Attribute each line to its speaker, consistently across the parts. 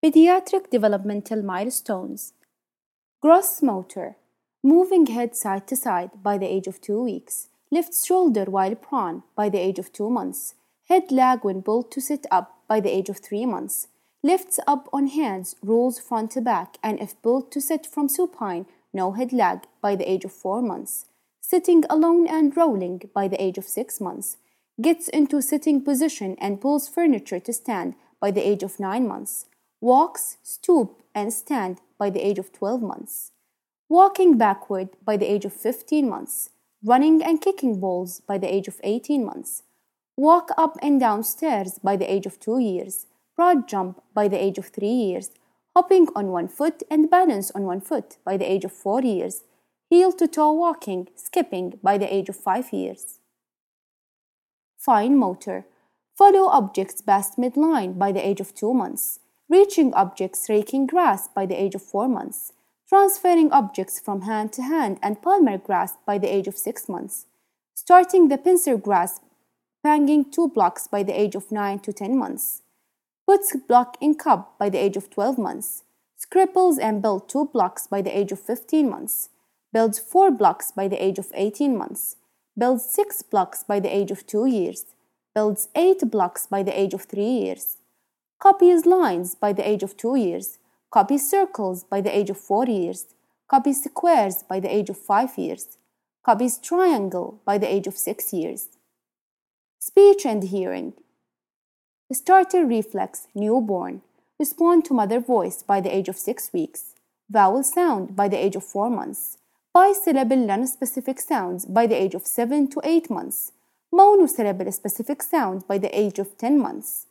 Speaker 1: Pediatric developmental milestones. Gross motor. Moving head side to side by the age of 2 weeks. Lifts shoulder while prone by the age of 2 months. Head lag when pulled to sit up by the age of 3 months. Lifts up on hands, rolls front to back, and if pulled to sit from supine, no head lag by the age of 4 months. Sitting alone and rolling by the age of 6 months. Gets into sitting position and pulls furniture to stand by the age of 9 months walks, stoop, and stand by the age of 12 months, walking backward by the age of 15 months, running and kicking balls by the age of 18 months, walk up and down stairs by the age of 2 years, broad jump by the age of 3 years, hopping on one foot and balance on one foot by the age of 4 years, heel to toe walking, skipping by the age of 5 years. Fine motor. Follow objects past midline by the age of 2 months reaching objects raking grasp by the age of 4 months, transferring objects from hand to hand and palmar grasp by the age of 6 months, starting the pincer grasp, banging two blocks by the age of 9 to 10 months, puts block in cup by the age of 12 months, scribbles and builds two blocks by the age of 15 months, builds four blocks by the age of 18 months, builds six blocks by the age of 2 years, builds eight blocks by the age of 3 years copies lines by the age of 2 years, copies circles by the age of 4 years, copies squares by the age of 5 years, copies triangle by the age of 6 years. Speech and hearing. Startle reflex, newborn. Respond to mother voice by the age of 6 weeks. Vowel sound by the age of 4 months. Bisyllable non-specific sounds by the age of 7 to 8 months. Monosyllable specific sound by the age of 10 months.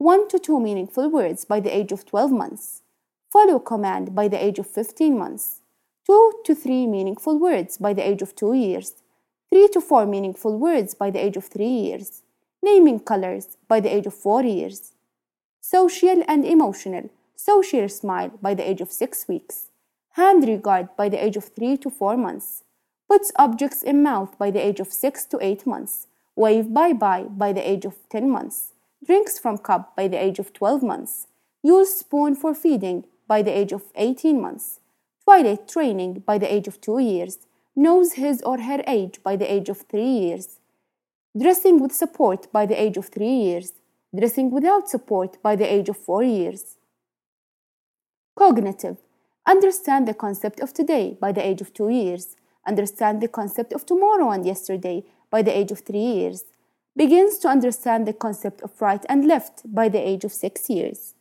Speaker 1: 1 to 2 meaningful words by the age of 12 months. Follow command by the age of 15 months. 2 to 3 meaningful words by the age of 2 years. 3 to 4 meaningful words by the age of 3 years. Naming colors by the age of 4 years. Social and emotional. Social smile by the age of 6 weeks. Hand regard by the age of 3 to 4 months. Puts objects in mouth by the age of 6 to 8 months. Wave bye bye by the age of 10 months drinks from cup by the age of 12 months, use spoon for feeding by the age of 18 months, toilet training by the age of 2 years, knows his or her age by the age of 3 years, dressing with support by the age of 3 years, dressing without support by the age of 4 years. Cognitive. Understand the concept of today by the age of 2 years, understand the concept of tomorrow and yesterday by the age of 3 years begins to understand the concept of right and left by the age of six years.